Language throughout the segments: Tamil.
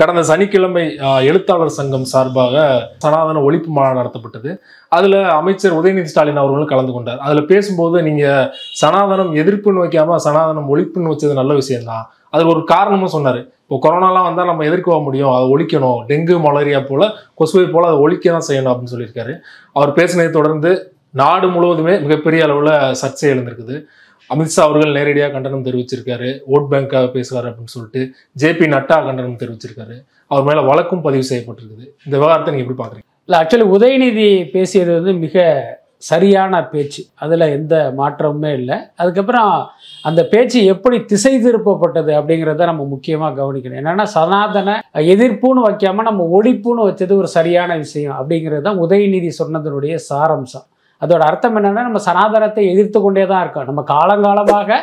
கடந்த சனிக்கிழமை எழுத்தாளர் சங்கம் சார்பாக சனாதன ஒழிப்பு மாநாடு நடத்தப்பட்டது. அதில் அமைச்சர் உதயநிதி ஸ்டாலின் அவர்களும் கலந்து கொண்டார். அதில் பேசும்போது நீங்கள் சனாதனம் எதிர்ப்புன்னு வைக்காமல் சனாதனம் ஒழிப்புன்னு வச்சது நல்ல விஷயம்தான். அதில் ஒரு காரணமும் சொன்னார். இப்போ கொரோனாலாம் வந்தால் நம்ம எதிர்க்க முடியும். அதை ஒழிக்கணும். டெங்கு மலேரியா போல் கொசுவை போல் அதை ஒழிக்க தான் செய்யணும் அப்படின்னு சொல்லியிருக்காரு. அவர் பேசினதை தொடர்ந்து நாடு முழுவதுமே மிகப்பெரிய அளவில் சர்ச்சை எழுந்திருக்குது. அமித்ஷா அவர்கள் நேரடியாக கண்டனம் தெரிவிச்சிருக்காரு. ஓட் பேங்காக பேசுவார் அப்படின்னு சொல்லிட்டு ஜேபி நட்டா கண்டனம் தெரிவிச்சிருக்காரு. அவர் மேலே வழக்கும் பதிவு செய்யப்பட்டிருக்குது. இந்த விவகாரத்தை நீங்கள் எப்படி பார்க்குறீங்க இல்லை ஆக்சுவலி உதயநிதி பேசியது வந்து மிக சரியான பேச்சு. அதில் எந்த மாற்றமுமே இல்லை. அதுக்கப்புறம் அந்த பேச்சு எப்படி திசை திருப்பப்பட்டது அப்படிங்கிறத நம்ம முக்கியமாக கவனிக்கணும். என்னென்னா சனாதன எதிர்ப்புன்னு வைக்காமல் நம்ம ஒழிப்புன்னு வச்சது ஒரு சரியான விஷயம் அப்படிங்கிறது தான் உதயநிதி சொன்னதனுடைய சாரம்சம். அதோட அர்த்தம் என்னென்னா நம்ம சனாதனத்தை எதிர்த்து கொண்டே தான் இருக்கோம். நம்ம காலங்காலமாக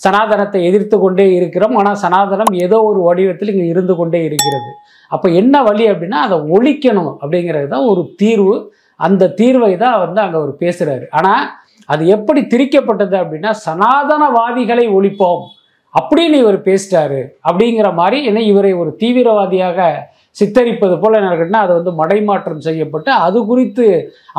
சனாதனத்தை எதிர்த்து கொண்டே இருக்கிறோம். ஆனால் சனாதனம் ஏதோ ஒரு வடிவத்தில் இங்கே இருந்து கொண்டே இருக்கிறது. அப்போ என்ன வழி அப்படின்னா அதை ஒழிக்கணும் அப்படிங்கிறது தான் ஒரு தீர்வு. அந்த தீர்வை தான் வந்து அங்கே அவர் பேசுகிறாரு ஆனால் அது எப்படி திரிக்கப்பட்டது அப்படின்னா சனாதனவாதிகளை ஒழிப்போம். அப்படின்னு இவர் பேசிட்டாரு. அப்படிங்கிற மாதிரி என்ன இவரை ஒரு தீவிரவாதியாக சித்தரிப்பது போல் என்ன இருக்குன்னா அது வந்து மடைமாற்றம் செய்யப்பட்டு அது குறித்து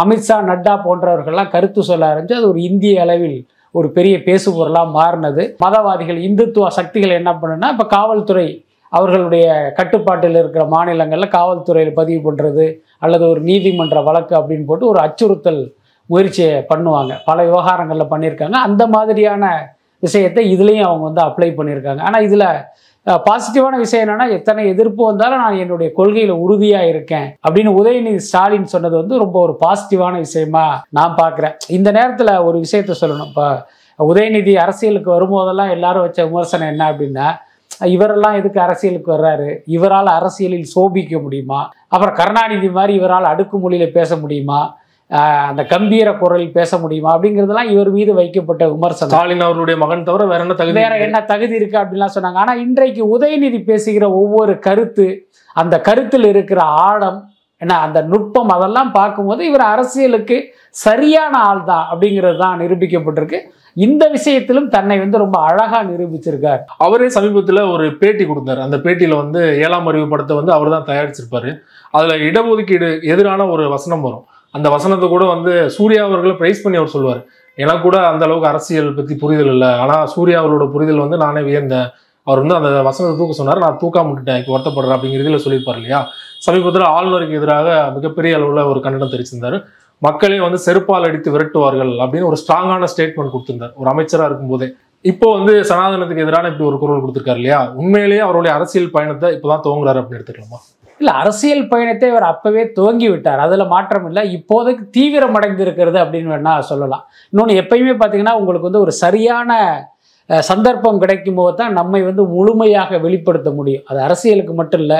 அமித்ஷா நட்டா போன்றவர்கள்லாம் கருத்து சொல்ல ஆரம்பிச்சு அது ஒரு இந்திய அளவில் ஒரு பெரிய பேசுபொருளாக மாறினது. மதவாதிகள் இந்துத்துவ சக்திகள் என்ன பண்ணுன்னா இப்போ காவல்துறை அவர்களுடைய கட்டுப்பாட்டில் இருக்கிற மாநிலங்களில் காவல்துறையில் பதிவு பண்ணுறது அல்லது ஒரு நீதிமன்ற வழக்கு அப்படின்னு போட்டு ஒரு அச்சுறுத்தல் முயற்சியை பண்ணுவாங்க. பல விவகாரங்களில் பண்ணியிருக்காங்க. அந்த மாதிரியான விஷயத்தை இதுலேயும் அவங்க வந்து அப்ளை பண்ணியிருக்காங்க. ஆனால் இதில் பாசிட்டிவான விஷயம் என்னன்னா எத்தனை எதிர்ப்பு வந்தாலும் நான் என்னுடைய கொள்கையில் உறுதியாக இருக்கேன் அப்படின்னு உதயநிதி ஸ்டாலின் சொன்னது வந்து ரொம்ப ஒரு பாசிட்டிவான விஷயமா நான் பார்க்குறேன். இந்த நேரத்தில் ஒரு விஷயத்த சொல்லணும். இப்போ உதயநிதி அரசியலுக்கு வரும்போதெல்லாம் எல்லாரும் வச்ச விமர்சனம் என்ன அப்படின்னா இவரெல்லாம் எதுக்கு அரசியலுக்கு வர்றாரு? இவரால் அரசியலில் சோபிக்க முடியுமா? அப்புறம் கருணாநிதி மாதிரி இவரால் அடுக்குமொழியில பேச முடியுமா? அந்த கம்பீர குரலில் பேச முடியுமா அப்படிங்கிறதெல்லாம் இவர் மீது வைக்கப்பட்ட விமர்சனம். ஸ்டாலின் அவருடைய மகன் தவிர வேற என்ன தகுதி வேற என்ன தகுதி இருக்கு அப்படின்லாம் சொன்னாங்க. ஆனா இன்றைக்கு உதயநிதி பேசுகிற ஒவ்வொரு கருத்து அந்த கருத்தில் இருக்கிற ஆழம் என்ன அந்த நுட்பம் அதெல்லாம் பார்க்கும்போது இவர் அரசியலுக்கு சரியான ஆள் தான் அப்படிங்கிறது தான் நிரூபிக்கப்பட்டிருக்கு. இந்த விஷயத்திலும் தன்னை வந்து ரொம்ப அழகா நிரூபிச்சிருக்கார். அவரே சமீபத்துல ஒரு பேட்டி கொடுத்தாரு. அந்த பேட்டியில வந்து ஏழாம் அறிவு படத்தை வந்து அவர் தான் தயாரிச்சிருப்பாரு. அதுல இடஒதுக்கீடு எதிரான ஒரு வசனம் வரும். அந்த வசனத்தை கூட வந்து சூர்யா அவர்களை பிரைஸ் பண்ணி அவர் சொல்லுவார் எனக்கு கூட அந்த அளவுக்கு அரசியல் பற்றி புரிதல் இல்லை. ஆனால் சூர்யா அவரோட புரிதல் வந்து நானே வியந்தேன். அவர் வந்து அந்த வசனத்தை தூக்க சொன்னார். நான் தூக்காம விட்டுட்டேன் இப்போ வருத்தப்படுறேன் அப்படிங்கிறதுல சொல்லியிருப்பார் இல்லையா? சமீபத்தில் ஆளுநருக்கு எதிராக மிகப்பெரிய அளவில் ஒரு கண்டனம் தெரிவிச்சிருந்தாரு. மக்களே வந்து செருப்பால் அடித்து விரட்டுவார்கள் அப்படின்னு ஒரு ஸ்ட்ராங்கான ஸ்டேட்மெண்ட் கொடுத்திருந்தார். ஒரு அமைச்சராக இருக்கும்போதே. இப்போ வந்து சனாதனத்துக்கு எதிரான இப்படி ஒரு குரல் கொடுத்துருக்காரு இல்லையா? உண்மையிலேயே அவருடைய அரசியல் பயணத்தை இப்போதான் துவங்குறாரு அப்படின்னு எடுத்துக்கலாமா? இல்லை அரசியல் பயணத்தை அவர் அப்பவே துவங்கி விட்டார். அதில் மாற்றம் இல்லை. இப்போதைக்கு தீவிரம் அடைந்திருக்கிறது அப்படின்னு வேணா சொல்லலாம். இன்னொன்று எப்பயுமே பார்த்தீங்கன்னா உங்களுக்கு வந்து ஒரு சரியான சந்தர்ப்பம் கிடைக்கும் போது தான் நம்மை வந்து முழுமையாக வெளிப்படுத்த முடியும். அது அரசியலுக்கு மட்டும் இல்லை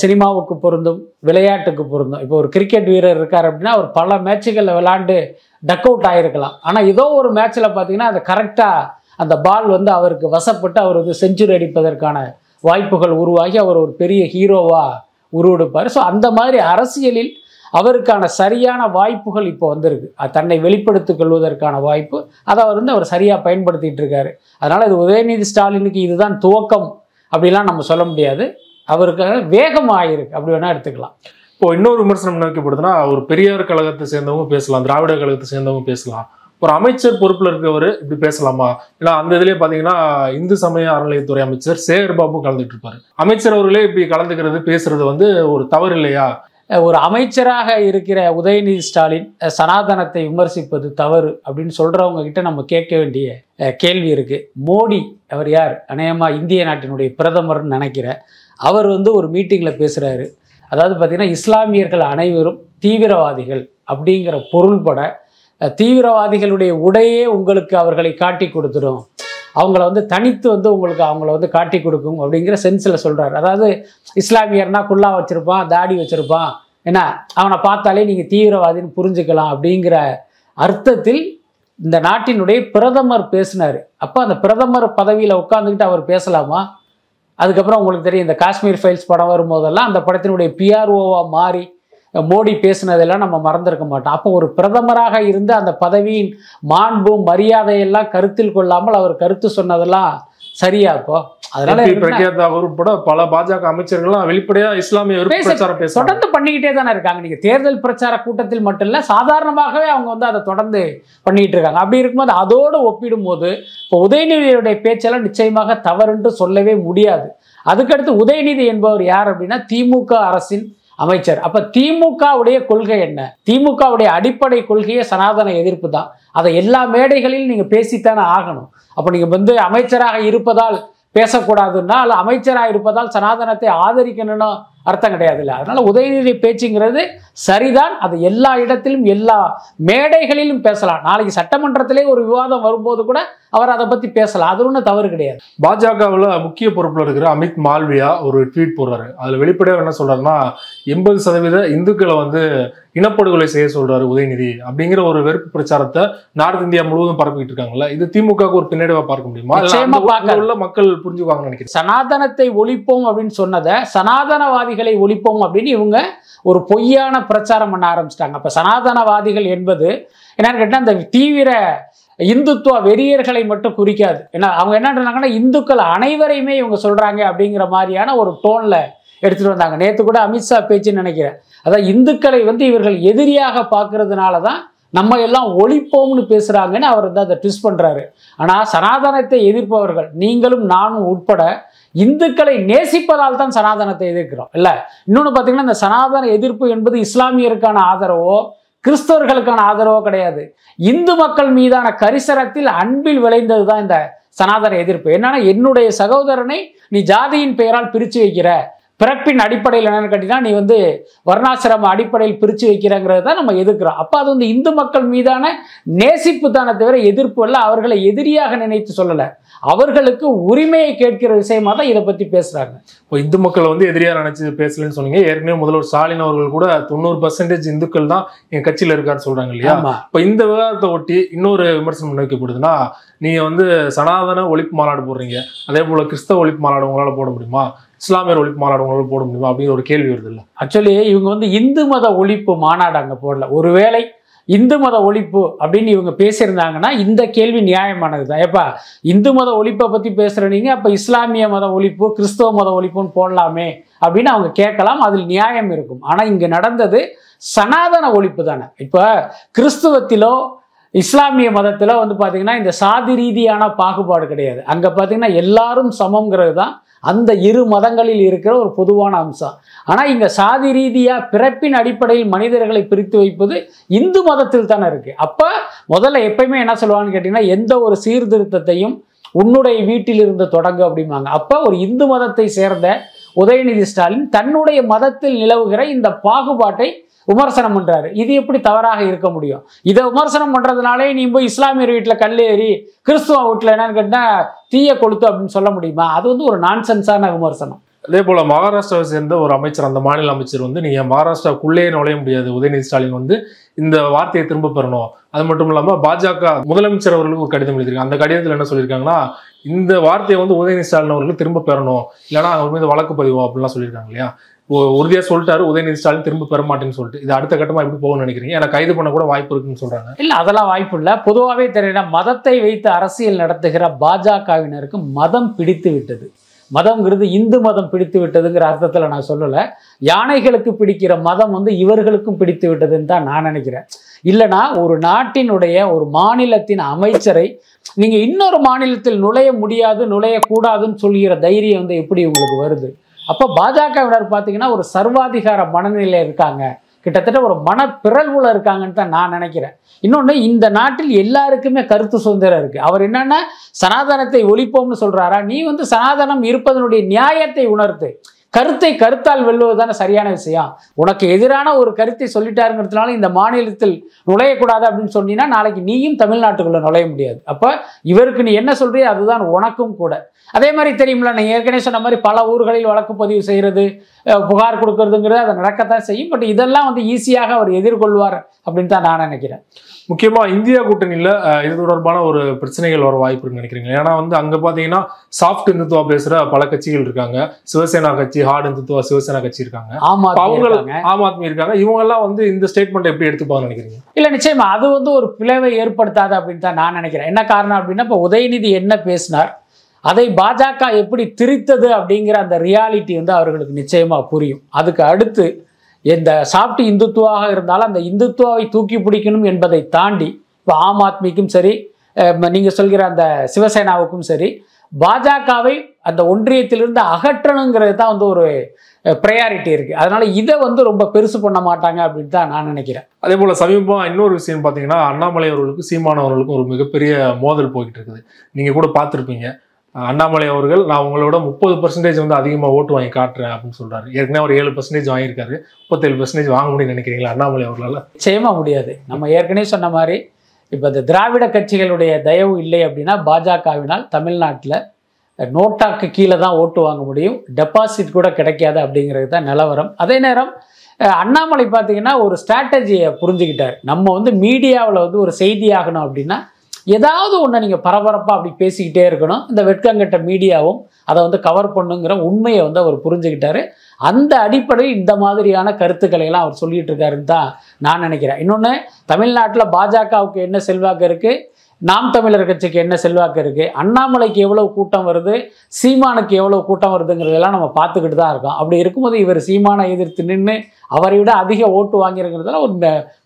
சினிமாவுக்கு பொருந்தும் விளையாட்டுக்கு பொருந்தும். இப்போ ஒரு கிரிக்கெட் வீரர் இருக்கார் அப்படின்னா அவர் பல மேட்சுகளில் விளாண்டு டக் அவுட் ஆகிருக்கலாம் ஆனால் ஏதோ ஒரு மேட்ச்சில் பார்த்தீங்கன்னா அது கரெக்டாக அந்த பால் வந்து அவருக்கு வசப்பட்டு அவர் வந்து செஞ்சுரி அடிப்பதற்கான வாய்ப்புகள் உருவாகி அவர் ஒரு பெரிய ஹீரோவாக உருவெடுப்பார். ஸோ அந்த மாதிரி அரசியலில் அவருக்கான சரியான வாய்ப்புகள் இப்போ வந்திருக்கு. அது தன்னை வெளிப்படுத்திக் கொள்வதற்கான வாய்ப்பு. அதை அவர் வந்து அவர் சரியாக பயன்படுத்திட்டு இருக்காரு. அதனால் இது உதயநிதி ஸ்டாலினுக்கு இதுதான் துவக்கம் அப்படிலாம் நம்ம சொல்ல முடியாது. அவருக்கு வேகம் ஆயிருக்கு. அப்படி வேணால் எடுத்துக்கலாம். இப்போ இன்னொரு விமர்சனம் என்ன வைக்கப்படுதுன்னா ஒரு பெரியார் கழகத்தை சேர்ந்தவங்க பேசலாம் திராவிட கழகத்தை சேர்ந்தவங்க பேசலாம். ஒரு அமைச்சர் பொறுப்பில் இருக்கவர் இப்படி பேசலாமா? ஏன்னா அந்த இதுலேயே பார்த்தீங்கன்னா இந்து சமய அறநிலையத்துறை அமைச்சர் சேகர் பாபு கலந்துட்டு இருப்பாரு. அமைச்சர் அவர்களே இப்படி கலந்துக்கிறது பேசுறது வந்து ஒரு தவறு இல்லையா? ஒரு அமைச்சராக இருக்கிற உதயநிதி ஸ்டாலின் சனாதனத்தை விமர்சிப்பது தவறு அப்படின்னு சொல்றவங்க கிட்ட நம்ம கேட்க வேண்டிய கேள்வி இருக்கு. மோடி அவர் யார்? அநேகமா இந்திய நாட்டினுடைய பிரதமர்னு நினைக்கிறேன் அவர் வந்து ஒரு மீட்டிங்கில் பேசுகிறாரு அதாவது பார்த்தீங்கன்னா இஸ்லாமியர்கள் அனைவரும் தீவிரவாதிகள் அப்படிங்கிற பொருள்பட தீவிரவாதிகளுடைய உடையே உங்களுக்கு அவர்களை காட்டி கொடுத்துடும். அவங்கள வந்து தனித்து வந்து உங்களுக்கு அவங்கள வந்து காட்டி கொடுக்கும் அப்படிங்கிற சென்ஸில் சொல்கிறார் அதாவது இஸ்லாமியர்னா குல்லா வச்சுருப்பான் தாடி வச்சுருப்பான். என்ன? அவனை பார்த்தாலே நீங்கள் தீவிரவாதின்னு புரிஞ்சுக்கலாம் அப்படிங்கிற அர்த்தத்தில் இந்த நாட்டினுடைய பிரதமர் பேசினார். அப்போ அந்த பிரதமர் பதவியில் உட்காந்துக்கிட்டு அவர் பேசலாமா? அதுக்கப்புறம் உங்களுக்கு தெரியும் இந்த காஷ்மீர் ஃபைல்ஸ் படம் வரும்போதெல்லாம் அந்த படத்தினுடைய பிஆர்ஓவாக மாறி மோடி பேசினதெல்லாம் நம்ம மறந்திருக்க மாட்டோம். அப்போ ஒரு பிரதமராக இருந்து அந்த பதவியின் மாண்பும் மரியாதையெல்லாம் கருத்தில் கொள்ளாமல் அவர் கருத்து சொன்னதெல்லாம் சரியா இப்போ? அதனால உட்பட பல பாஜக அமைச்சர்கள்லாம் வெளிப்படையா இஸ்லாமிய பிரச்சாரம் தொடர்ந்து பண்ணிக்கிட்டே தானே இருக்காங்க. நீங்க தேர்தல் பிரச்சார கூட்டத்தில் மட்டும் இல்ல சாதாரணமாகவே அவங்க வந்து அதை தொடர்ந்து பண்ணிட்டு இருக்காங்க. அப்படி இருக்கும்போது அதோடு ஒப்பிடும்போது இப்போ உதயநிதியுடைய பேச்செல்லாம் நிச்சயமாக தவறுன்று சொல்லவே முடியாது. அதுக்கடுத்து உதயநிதி என்பவர் யார் அப்படின்னா திமுக அரசின் அமைச்சர். அப்ப திமுகவுடைய கொள்கை என்ன? திமுகவுடைய அடிப்படை கொள்கையே சனாதன எதிர்ப்பு தான். அதை எல்லா மேடைகளிலும் நீங்க பேசித்தானே ஆகணும். அப்ப நீங்க வந்து அமைச்சராக இருப்பதால் பேசக்கூடாதுன்னா அல்ல அமைச்சராக இருப்பதால் சனாதனத்தை ஆதரிக்கணும்னு அர்த்தம் கிடையாதுல்ல. அதனால உதயநிதி பேச்சுங்கிறது சரிதான். அது எல்லா இடத்திலும் எல்லா மேடைகளிலும் பேசலாம். நாளைக்கு சட்டமன்றத்திலே ஒரு விவாதம் வரும்போது கூட அவர் அதை பத்தி பேசலாம். அது ஒன்றும் தவறு கிடையாது. பாஜகவுல முக்கிய பொறுப்புல இருக்கிற அமித் மால்வியா ஒரு ட்வீட் போடுறாரு. அதுல வெளிப்படையா என்ன சொல்றாருன்னா எண்பது சதவீத இந்துக்களை வந்து இனப்படுகொலை செய்ய சொல்றாரு உதயநிதி அப்படிங்கிற ஒரு வெறுப்பு பிரச்சாரத்தை நார்த் இந்தியா முழுவதும் பரப்பிட்டு இருக்காங்கல்ல இது திமுகவுக்கு ஒரு பின்னடைவா பார்க்க முடியுமா? இல்ல உள்ள மக்கள் புரிஞ்சுக்குவாங்கன்னு நினைக்கிறேன். சனாதனத்தை ஒழிப்போம் அப்படின்னு சொன்னதை சனாதனவாதிகளை ஒழிப்போம் அப்படின்னு இவங்க ஒரு பொய்யான பிரச்சாரம் பண்ண ஆரம்பிச்சிட்டாங்க. அப்ப சனாதனவாதிகள் என்பது என்னன்னு கேட்டால் அந்த தீவிர இந்துத்துவ வெறியர்களை மட்டும் குறிக்காது. ஏன்னா அவங்க என்ன பண்ணாங்கன்னா இந்துக்கள் அனைவரையுமே இவங்க சொல்றாங்க அப்படிங்கிற மாதிரியான ஒரு டோன்ல எடுத்துட்டு வந்தாங்க. நேத்து கூட அமித்ஷா பேச்சுன்னு நினைக்கிறேன். அதான் இந்துக்களை வந்து இவர்கள் எதிரியாக பார்க்கறதுனால தான் நம்ம எல்லாம் ஒழிப்போம்னு பேசுகிறாங்கன்னு அவர் வந்து அதை ட்விஸ்ட் பண்ணுறாரு ஆனால் சனாதனத்தை எதிர்ப்பவர்கள் நீங்களும் நானும் உட்பட இந்துக்களை நேசிப்பதால் தான் சனாதனத்தை எதிர்க்கிறோம் இல்லை? இன்னொன்று பார்த்தீங்கன்னா இந்த சனாதன எதிர்ப்பு என்பது இஸ்லாமியருக்கான ஆதரவோ கிறிஸ்தவர்களுக்கான ஆதரவோ கிடையாது. இந்து மக்கள் மீதான கரிசரத்தில் அன்பில் விளைந்தது தான் இந்த சனாதன எதிர்ப்பு. என்னன்னா என்னுடைய சகோதரனை நீ ஜாதியின் பெயரால் பிரித்து வைக்கிற பிறப்பின் அடிப்படையில் என்னன்னு கேட்டீங்கன்னா நீ வந்து வர்ணாசிரம அடிப்படையில் பிரித்து வைக்கிறங்கிறது தான் நம்ம எதிர்க்கிறோம். அப்போ அது வந்து இந்து மக்கள் மீதான நேசிப்பு தானே தவிர எதிர்ப்பு அல்ல அவர்களை எதிரியாக நினைத்து சொல்லலை. அவர்களுக்கு உரிமையை கேட்கிற விஷயமா தான் இதை பற்றி பேசுகிறாங்க இப்போ இந்து மக்கள் வந்து எதிரியா நினைச்சு பேசலன்னு சொன்னீங்க. ஏற்கனவே முதல்வர் ஸ்டாலின் அவர்கள் கூட தொண்ணூறு பர்சன்டேஜ் இந்துக்கள் தான் என் கட்சியில இருக்காருன்னு சொல்றாங்க இல்லையா? இப்போ இந்த விவகாரத்தை ஒட்டி இன்னொரு விமர்சனம் முன்வைக்கப்படுதுன்னா நீங்க வந்து சனாதன ஒழிப்பு மாநாடு போடுறீங்க. அதே போல கிறிஸ்தவ ஒழிப்பு மாநாடு உங்களால போட முடியுமா? இஸ்லாமியர் ஒழிப்பு மாநாடு உங்களால போட முடியுமா? அப்படின்னு ஒரு கேள்வி வருது இல்ல. ஆக்சுவலி இவங்க வந்து இந்து மத ஒழிப்பு மாநாடு அங்கே போடல. ஒருவேளை இந்து மத ஒழிப்பு அப்படின்னு இவங்க பேசியிருந்தாங்கன்னா இந்த கேள்வி நியாயமானது தான் ஏப்பா இந்து மத ஒழிப்பை பற்றி பேசுகிற நீங்கள் அப்போ இஸ்லாமிய மத ஒழிப்பு கிறிஸ்தவ மத ஒழிப்புன்னு போடலாமே அப்படின்னு அவங்க கேட்கலாம் அதில் நியாயம் இருக்கும். ஆனால் இங்கே நடந்தது சனாதன ஒழிப்பு தானே. இப்போ கிறிஸ்துவத்திலோ இஸ்லாமிய மதத்தில் வந்து பார்த்தீங்கன்னா இந்த சாதி ரீதியான பாகுபாடு கிடையாது. அங்கே பார்த்தீங்கன்னா எல்லாரும் சமம்ங்கிறது தான் அந்த இரு மதங்களில் இருக்கிற ஒரு பொதுவான அம்சம். ஆனால் இங்கே சாதி ரீதியாக பிறப்பின் அடிப்படையில் மனிதர்களை பிரித்து வைப்பது இந்து மதத்தில் தானே இருக்குது அப்போ முதல்ல எப்பயுமே என்ன சொல்லுவான்னு கேட்டிங்கன்னா எந்த ஒரு சீர்திருத்தத்தையும் உன்னுடைய வீட்டில் இருந்து தொடங்கு அப்படிம்பாங்க. அப்போ ஒரு இந்து மதத்தை சேர்ந்த உதயநிதி ஸ்டாலின் தன்னுடைய மதத்தில் நிலவுகிற இந்த பாகுபாட்டை விமர்சனம் பண்றாரு. இது எப்படி தவறாக இருக்க முடியும்? இதை விமர்சனம் பண்றதுனாலே நீ போய் இஸ்லாமியர் வீட்டில் கல்லேறி கிறிஸ்துவ வீட்டில் என்னன்னு கேட்டா தீய கொளுத்து அப்படின்னு சொல்ல முடியுமா? அது வந்து ஒரு நான்சென்ஸான விமர்சனம். அதே போல மகாராஷ்டிராவை சேர்ந்த ஒரு அமைச்சர் அந்த மாநில அமைச்சர் வந்து நீங்க மகாராஷ்டிராக்குள்ளேயே நுழைய முடியாது? உதயநிதி ஸ்டாலின் வந்து இந்த வார்த்தையை திரும்ப பெறணும். அது மட்டும் இல்லாம பாஜக முதலமைச்சர் அவர்களுக்கு ஒரு கடிதம் எழுதியிருக்காங்க அந்த கடிதத்தில் என்ன சொல்லியிருக்காங்கன்னா இந்த வார்த்தையை வந்து உதயநிதி ஸ்டாலின் அவர்கள் திரும்ப பெறணும். இல்லைன்னா அவர் மீது வழக்கு பதிவோம் அப்படிலாம் சொல்லியிருக்காங்க இல்லையா? ஒ- உறுதியா சொல்லிட்டாரு உதயநிதி ஸ்டாலின் திரும்ப பெற மாட்டேன்னு சொல்லிட்டு. இது அடுத்த கட்டமா எப்படி போகணும்னு நினைக்கிறீங்க? ஏன்னா கைது பண்ண கூட வாய்ப்பு இருக்குன்னு சொல்றாங்க. இல்லை அதெல்லாம் வாய்ப்பு இல்லை. பொதுவாகவே தெரியல மதத்தை வைத்து அரசியல் நடத்துகிற பாஜகவினருக்கு மதம் பிடித்து விட்டது. மதம்ங்கிறது இந்து மதம் பிடித்து விட்டதுங்கிற அர்த்தத்தில் நான் சொல்லலை. யானைகளுக்கு பிடிக்கிற மதம் வந்து இவர்களுக்கும் பிடித்து விட்டதுன்னு தான் நான் நினைக்கிறேன். இல்லைனா ஒரு நாட்டினுடைய ஒரு மாநிலத்தின் அமைச்சரை நீங்கள் இன்னொரு மாநிலத்தில் நுழைய முடியாது நுழையக்கூடாதுன்னு சொல்கிற தைரியம் வந்து எப்படி உங்களுக்கு வருது? அப்போ பாஜகவினர் பார்த்தீங்கன்னா ஒரு சர்வாதிகார மனநிலையில் இருக்காங்க. கிட்டத்தட்ட ஒரு மனப்பிறழ்வுல இருக்காங்கன்னு தான் நான் நினைக்கிறேன். இன்னொன்று இந்த நாட்டில் எல்லாருக்குமே கருத்து சுதந்திரம் இருக்கு. அவர் என்னன்னா சனாதனத்தை ஒழிப்போம்னு சொல்றாரா? நீ வந்து சனாதனம் இருப்பதனுடைய நியாயத்தை உணர்த்து. கருத்தை கருத்தால் வெல்லுவதுதானே சரியான விஷயம்? உனக்கு எதிரான ஒரு கருத்தை சொல்லிட்டாருங்கிறதுனால இந்த மாநிலத்தில் நுழையக்கூடாது அப்படின்னு சொன்னீங்கன்னா நாளைக்கு நீயும் தமிழ்நாட்டுக்குள்ள நுழைய முடியாது. அப்போ இவருக்கு நீ என்ன சொல்றியோ அதுதான் உனக்கும் கூட. அதே மாதிரி தெரியுமில்ல நான் ஏற்கனவே சொன்ன மாதிரி பல ஊர்களில் வழக்கு பதிவு செய்கிறது புகார் கொடுக்கறதுங்கிறது அதை நடக்கத்தான் செய்யும். பட் இதெல்லாம் வந்து ஈஸியாக அவர் எதிர்கொள்வார் அப்படின்னு தான் நான் நினைக்கிறேன். முக்கியமா இந்தியா கூட்டணியில இது தொடர்பான ஒரு பிரச்சனைகள் வர வாய்ப்பு இருக்குன்னு நினைக்கிறீங்க ஏன்னா வந்து அங்க பாத்தீங்கன்னா சாஃப்ட் இந்துத்துவா பேசுற பல கட்சிகள் இருக்காங்க. சிவசேனா கட்சி ஹார்ட் இந்துத்துவா சிவசேனா கட்சி இருக்காங்க. அவங்க ஆம் ஆத்மி இருக்காங்க. இவங்க எல்லாம் வந்து இந்த ஸ்டேட்மெண்ட் எப்படி எடுத்துப்பாங்கன்னு நினைக்கிறீங்க? இல்ல நிச்சயமா. அது வந்து ஒரு பிளவை ஏற்படுத்தாது அப்படின்னு தான் நான் நினைக்கிறேன். என்ன காரணம் அப்படின்னா இப்போ உதயநிதி என்ன பேசினார்? அதை பாஜக எப்படி திரித்தது அப்படிங்கிற அந்த ரியாலிட்டி வந்து அவர்களுக்கு நிச்சயமாக புரியும். அதுக்கு அடுத்து இந்த சாப்பிட்டு இந்துத்துவாக இருந்தாலும் அந்த இந்துத்துவாவை தூக்கி பிடிக்கணும் என்பதை தாண்டி இப்போ ஆம் ஆத்மிக்கும் சரி நீங்கள் சொல்கிற அந்த சிவசேனாவுக்கும் சரி பாஜகவை அந்த ஒன்றியத்திலிருந்து அகற்றணுங்கிறது தான் வந்து ஒரு ப்ரையாரிட்டி இருக்குது அதனால இதை வந்து ரொம்ப பெருசு பண்ண மாட்டாங்க அப்படின்னு தான் நான் நினைக்கிறேன். அதே போல் சமீபம் இன்னொரு விஷயம் பார்த்தீங்கன்னா அண்ணாமலை அவர்களுக்கும் சீமானவர்களுக்கும் ஒரு மிகப்பெரிய மோதல் போய்கிட்டு இருக்குது. நீங்கள் கூட பார்த்துருப்பீங்க. அண்ணாமலை அவர்கள் நான் உங்களோட முப்பது பர்சன்டேஜ் வந்து அதிகமாக ஓட்டு வாங்கி காட்டுறேன் அப்படின்னு சொல்கிறாரு ஏற்கனவே ஒரு ஏழு பர்சன்டேஜ் வாங்கியிருக்காரு. முப்பத்தேழு பர்சன்டேஜ் வாங்க முடியும்னு நினைக்கிறீங்களா அண்ணாமலை அவர்களால்? நிச்சயமாக முடியாது. நம்ம ஏற்கனவே சொன்ன மாதிரி இப்போ இந்த திராவிட கட்சிகளுடைய தயவு இல்லை அப்படின்னா பாஜகவினால் தமிழ்நாட்டில் நோட்டாக்கு கீழே தான் ஓட்டு வாங்க முடியும். டெபாசிட் கூட கிடைக்காது அப்படிங்கிறது தான் நிலவரம். அதே நேரம் அண்ணாமலை பார்த்தீங்கன்னா ஒரு ஸ்ட்ராட்டஜியை புரிஞ்சுக்கிட்டார். நம்ம வந்து மீடியாவில் வந்து ஒரு செய்தி ஆகணும் அப்படின்னா ஏதாவது ஒன்று நீங்கள் பரபரப்பாக அப்படி பேசிக்கிட்டே இருக்கணும். இந்த வெட்கங்கட்ட மீடியாவும் அதை வந்து கவர் பண்ணுங்கிற உண்மையை வந்து அவர் புரிஞ்சுக்கிட்டாரு. அந்த அடிப்படையில் இந்த மாதிரியான கருத்துக்களை எல்லாம் அவர் சொல்லிட்டு இருக்காருன்னு தான் நான் நினைக்கிறேன். இன்னொன்று தமிழ்நாட்டில் பாஜகவுக்கு என்ன செல்வாக்கு இருக்குது நாம் தமிழர் கட்சிக்கு என்ன செல்வாக்கு இருக்குது அண்ணாமலைக்கு எவ்வளோ கூட்டம் வருது? சீமானுக்கு எவ்வளோ கூட்டம் வருதுங்கிறதெல்லாம் நம்ம பார்த்துக்கிட்டு தான் இருக்கோம். அப்படி இருக்கும்போது இவர் சீமானை எதிர்த்து நின்று அவரை விட அதிக ஓட்டு வாங்கியிருக்கிறதுல ஒரு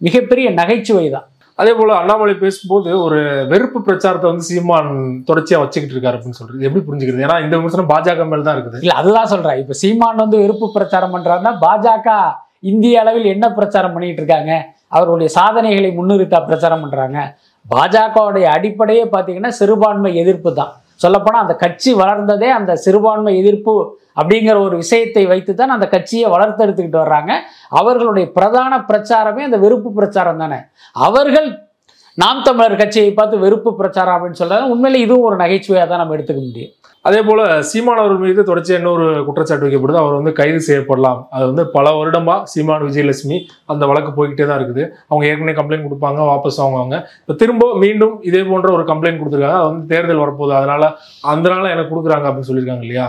மிகப்பெரிய நகைச்சுவை தான் அதே போல அண்ணாமலை பேசும்போது ஒரு வெறுப்பு பிரச்சாரத்தை வந்து சீமான் தொடர்ச்சியா வச்சுக்கிட்டு இருக்காரு அப்படின்னு சொல்றது. எப்படி புரிஞ்சுக்கிறது? ஏன்னா இந்த விமர்சனம் பாஜக மேல தான் இருக்குது. இல்ல அதுதான் சொல்றேன். இப்போ சீமான் வந்து வெறுப்பு பிரச்சாரம் பண்ணுறாருன்னா பாஜக இந்திய அளவில் என்ன பிரச்சாரம் பண்ணிட்டு இருக்காங்க? அவர்களுடைய சாதனைகளை முன்னிறுத்தா பிரச்சாரம் பண்ணுறாங்க பாஜகவுடைய அடிப்படையே பார்த்தீங்கன்னா சிறுபான்மை எதிர்ப்பு தான். சொல்லப்போனால் அந்த கட்சி வளர்ந்ததே அந்த சிறுபான்மை எதிர்ப்பு அப்படிங்கிற ஒரு விஷயத்தை வைத்து தான் அந்த கட்சியை வளர்த்தெடுத்துக்கிட்டு வர்றாங்க. அவர்களுடைய பிரதான பிரச்சாரமே அந்த வெறுப்பு பிரச்சாரம் தானே. அவர்கள் நாம் தமிழர் கட்சியை பார்த்து வெறுப்பு பிரச்சாரம் அப்படின்னு சொல்கிறாங்க உண்மையிலே இதுவும் ஒரு நகைச்சுவையாக தான் நம்ம எடுத்துக்க முடியும். அதே போல் சீமான் அவர்கள் மீது தொடர்ச்சி இன்னொரு குற்றச்சாட்டு வைக்கப்படுது. அவர் வந்து கைது செய்யப்படலாம். அது வந்து பல வருடமாக சீமான் விஜயலட்சுமி அந்த வழக்கு போய்கிட்டே தான் இருக்குது. அவங்க ஏற்கனவே கம்ப்ளைண்ட் கொடுப்பாங்க வாபஸ் வாங்குவாங்க. இப்போ திரும்ப மீண்டும் இதே போன்ற ஒரு கம்ப்ளைண்ட் கொடுத்துருக்காங்க. அது வந்து தேர்தல் வரப்போகுது. அதனால அதனால எனக்கு கொடுக்குறாங்க அப்படின்னு சொல்லியிருக்காங்க இல்லையா?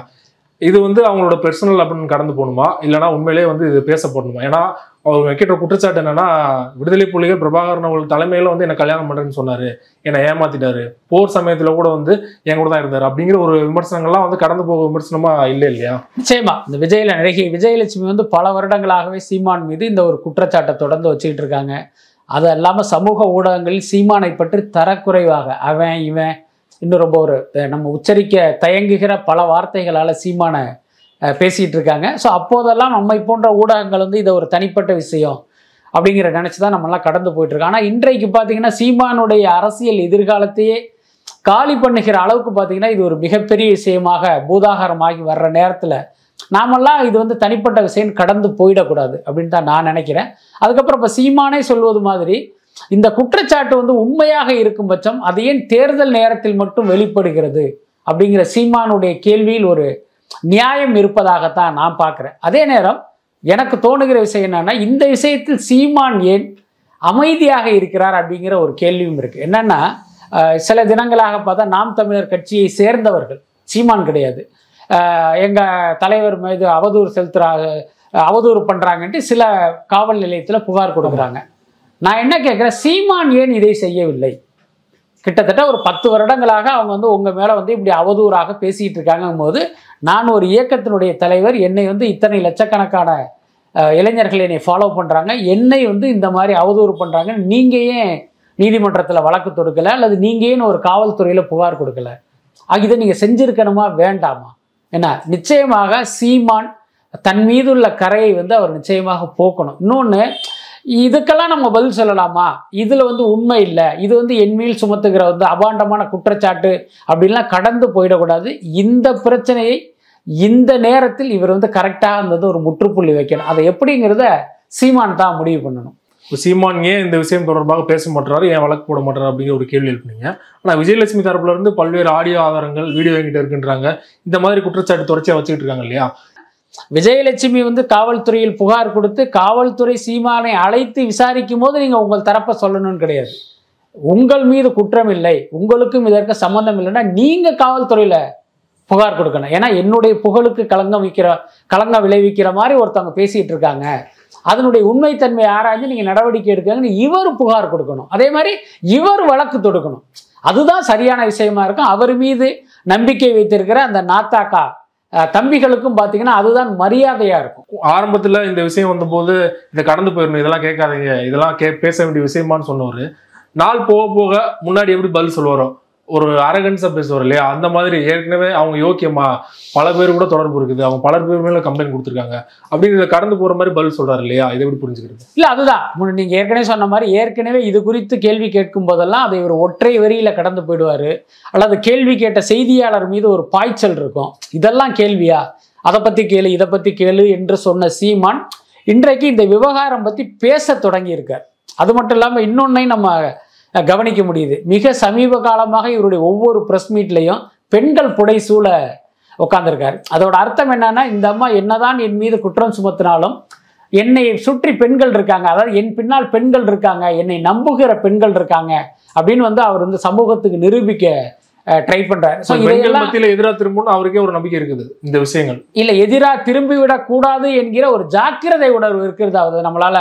இது வந்து அவங்களோட பெர்சனல் அப்படின்னு கடந்து போகணுமா? இல்லைனா உண்மையிலேயே வந்து இது பேசப்படணுமா ஏன்னா அவங்க வைக்கிற குற்றச்சாட்டு என்னன்னா விடுதலை புலிகள் பிரபாகரன் அவர்கள் தலைமையில வந்து என்ன கல்யாணம் பண்றேன்னு சொன்னாரு. என்னை ஏமாத்திட்டாரு. போர் சமயத்துல கூட வந்து என் கூட தான் இருந்தாரு. அப்படிங்கிற ஒரு விமர்சனங்கள்லாம் வந்து கடந்து போக விமர்சனமா இல்லை இல்லையா? நிச்சயமா. இந்த விஜயில நடிகை விஜயலட்சுமி வந்து பல வருடங்களாகவே சீமான் மீது இந்த ஒரு குற்றச்சாட்டை தொடர்ந்து வச்சுக்கிட்டு இருக்காங்க. அது இல்லாமல் சமூக ஊடகங்களில் சீமானை பற்றி தரக்குறைவாக அவன் இவன் இன்னும் ரொம்ப ஒரு நம்ம உச்சரிக்க தயங்குகிற பல வார்த்தைகளால் சீமானை பேசிகிட்டு இருக்காங்க ஸோ அப்போதெல்லாம் நம்மை போன்ற ஊடகங்கள் வந்து இதை ஒரு தனிப்பட்ட விஷயம் அப்படிங்கிற நினச்சி தான் நம்மலாம் கடந்து போயிட்டுருக்கோம். ஆனால் இன்றைக்கு பார்த்தீங்கன்னா சீமானுடைய அரசியல் எதிர்காலத்தையே காலி பண்ணுகிற அளவுக்கு பார்த்தீங்கன்னா இது ஒரு மிகப்பெரிய விஷயமாக பூதாகரமாகி வர்ற நேரத்தில் நாமெல்லாம் இது வந்து தனிப்பட்ட விஷயம் கடந்து போயிடக்கூடாது அப்படின்னு தான் நான் நினைக்கிறேன். அதுக்கப்புறம் இப்போ சீமானே சொல்வது மாதிரி இந்த குற்றச்சாட்டு வந்து உண்மையாக இருக்கும் பட்சம் அது ஏன் தேர்தல் நேரத்தில் மட்டும் வெளிப்படுகிறது அப்படிங்கிற சீமானுடைய கேள்வியில் ஒரு நியாயம் இருப்பதாகத்தான் நான் பார்க்குறேன். அதே நேரம் எனக்கு தோணுகிற விஷயம் என்னன்னா இந்த விஷயத்தில் சீமான் ஏன் அமைதியாக இருக்கிறார் அப்படிங்கிற ஒரு கேள்வியும் இருக்கு. என்னன்னா சில தினங்களாக பார்த்தா நாம் தமிழர் கட்சியை சேர்ந்தவர்கள் சீமான் கிடையாது. அஹ், எங்க தலைவர் மீது அவதூறு செலுத்துறாங்க அவதூறு பண்றாங்கன்ட்டு சில காவல் நிலையத்தில் புகார் கொடுக்குறாங்க. நான் என்ன கேட்குறேன்? சீமான் ஏன் இதை செய்யவில்லை? கிட்டத்தட்ட ஒரு பத்து வருடங்களாக அவங்க வந்து உங்கள் மேலே வந்து இப்படி அவதூறாக பேசிகிட்டு இருக்காங்கும் போது நான் ஒரு இயக்கத்தினுடைய தலைவர் என்னை வந்து இத்தனை லட்சக்கணக்கான இளைஞர்கள் என்னை ஃபாலோ பண்ணுறாங்க என்னை வந்து இந்த மாதிரி அவதூறு பண்ணுறாங்க நீங்கள் ஏன் நீதிமன்றத்தில் வழக்கு தொடுக்கலை? அல்லது நீங்கள் ஏன் ஒரு காவல்துறையில் புகார் கொடுக்கல? ஆக இதை நீங்கள் செஞ்சுருக்கணுமா? வேண்டாமா? என்ன? நிச்சயமாக சீமான் தன் மீதுள்ள கரையை வந்து அவர் நிச்சயமாக போக்கணும். இன்னொன்று இதுக்கெல்லாம் நம்ம பதில் சொல்லலாமா? இதுல வந்து உண்மை இல்லை. இது வந்து என்மேல் சுமத்துகிற வந்து அபாண்டமான குற்றச்சாட்டு அப்படின்லாம் கடந்து போயிடக்கூடாது. இந்த பிரச்சனையை இந்த நேரத்தில் இவர் வந்து கரெக்டாக இருந்தது ஒரு முற்றுப்புள்ளி வைக்கணும். அதை எப்படிங்கிறத சீமான் தான் முடிவு பண்ணணும். இப்போ சீமான் ஏன் இந்த விஷயம் தொடர்பாக பேச மாட்டாரு ஏன் வழக்கு போட மாட்டாரு அப்படிங்கிற ஒரு கேள்வி எழுப்பினீங்க. ஆனால் விஜயலட்சுமி தரப்புல இருந்து பல்வேறு ஆடியோ ஆதாரங்கள் வீடியோ என்கிட்ட இருக்குன்றாங்க. இந்த மாதிரி குற்றச்சாட்டு தொடர்ச்சியாக வச்சுக்கிட்டு இருக்காங்க இல்லையா? விஜயலட்சுமி வந்து காவல்துறையில் புகார் கொடுத்து காவல்துறை சீமானை அழைத்து விசாரிக்கும் போது நீங்கள் உங்கள் தரப்பை சொல்லணும்னு கிடையாது. உங்கள் மீது குற்றம் இல்லை. உங்களுக்கும் இதற்கு சம்மந்தம் இல்லைன்னா நீங்கள் காவல்துறையில் புகார் கொடுக்கணும். ஏன்னா என்னுடைய புகழுக்கு களங்கம் வைக்கிற களங்கம் விளைவிக்கிற மாதிரி ஒருத்தவங்க பேசிகிட்டு இருக்காங்க. அதனுடைய உண்மைத்தன்மையை ஆராய்ஞ்சு நீங்கள் நடவடிக்கை எடுக்காங்கன்னு இவர் புகார் கொடுக்கணும். அதே மாதிரி இவர் வழக்கு தொடுக்கணும். அதுதான் சரியான விஷயமா இருக்கும். அவர் மீது நம்பிக்கை வைத்திருக்கிற அந்த நாத்தாக்கா தம்பிகளுக்கும் பார்த்தீங்கன்னா அதுதான் மரியாதையா இருக்கும். ஆரம்பத்தில் இந்த விஷயம் வந்தபோது இதை கடந்து போயிடணும் இதெல்லாம் கேட்காதீங்க இதெல்லாம் கே பேச வேண்டிய விஷயமான்னு சொன்னவர். நாள் போக போக முன்னாடி எப்படி பதில் சொல்லுவாரோ ஒரு அரகன்ஸா பேசுவார் இல்லையா? அந்த மாதிரி ஏற்கனவே அவங்க யோக்கியமா பல பேர் கூட தொடர்பு இருக்குது. அவங்க பல பேர் மேல கம்ப்ளைண்ட் கொடுத்துருக்காங்க. அப்படின்னு கடந்து போற மாதிரி பதில் சொல்றாரு இல்லையா? இதை எப்படி புரிஞ்சுக்கிறது? இல்ல அதுதான். முன்ன நீங்க ஏற்கனவே சொன்ன மாதிரி ஏற்கனவே இது குறித்து கேள்வி கேட்கும் போதெல்லாம் அதை ஒரு ஒற்றை வரியில கடந்து போயிடுவாரு. அல்லது கேள்வி கேட்ட செய்தியாளர் மீது ஒரு பாய்ச்சல் இருக்கும். இதெல்லாம் கேள்வியா? அதை பத்தி கேளு இதை பத்தி கேளு என்று சொன்ன சீமான் இன்றைக்கு இந்த விவகாரம் பத்தி பேச தொடங்கி இருக்கார் அது மட்டும் இல்லாம இன்னொன்னையும் நம்ம கவனிக்க முடியுது. மிக சமீப காலமாக இவருடைய ஒவ்வொரு ப்ரெஸ் மீட்லையும் பெண்கள் புடைசூழ உட்கார்ந்திருக்காரு அதோட அர்த்தம் என்னன்னா இந்த அம்மா என்னதான் என் மீது குற்றம் சுமத்தினாலும் என்னை சுற்றி பெண்கள் இருக்காங்க. அதாவது என் பின்னால் பெண்கள் இருக்காங்க. என்னை நம்புகிற பெண்கள் இருக்காங்க அப்படின்னு வந்து அவர் வந்து சமூகத்துக்கு நிரூபிக்க ட்ரை பண்றாரு. ஸோ மத்தியில எதிரா திரும்பணும் அவருக்கே ஒரு நம்பிக்கை இருக்குது இந்த விஷயங்கள். இல்ல எதிராக திரும்பிவிடக் கூடாது என்கிற ஒரு ஜாக்கிரதை உணர்வு இருக்கிறது அது நம்மளால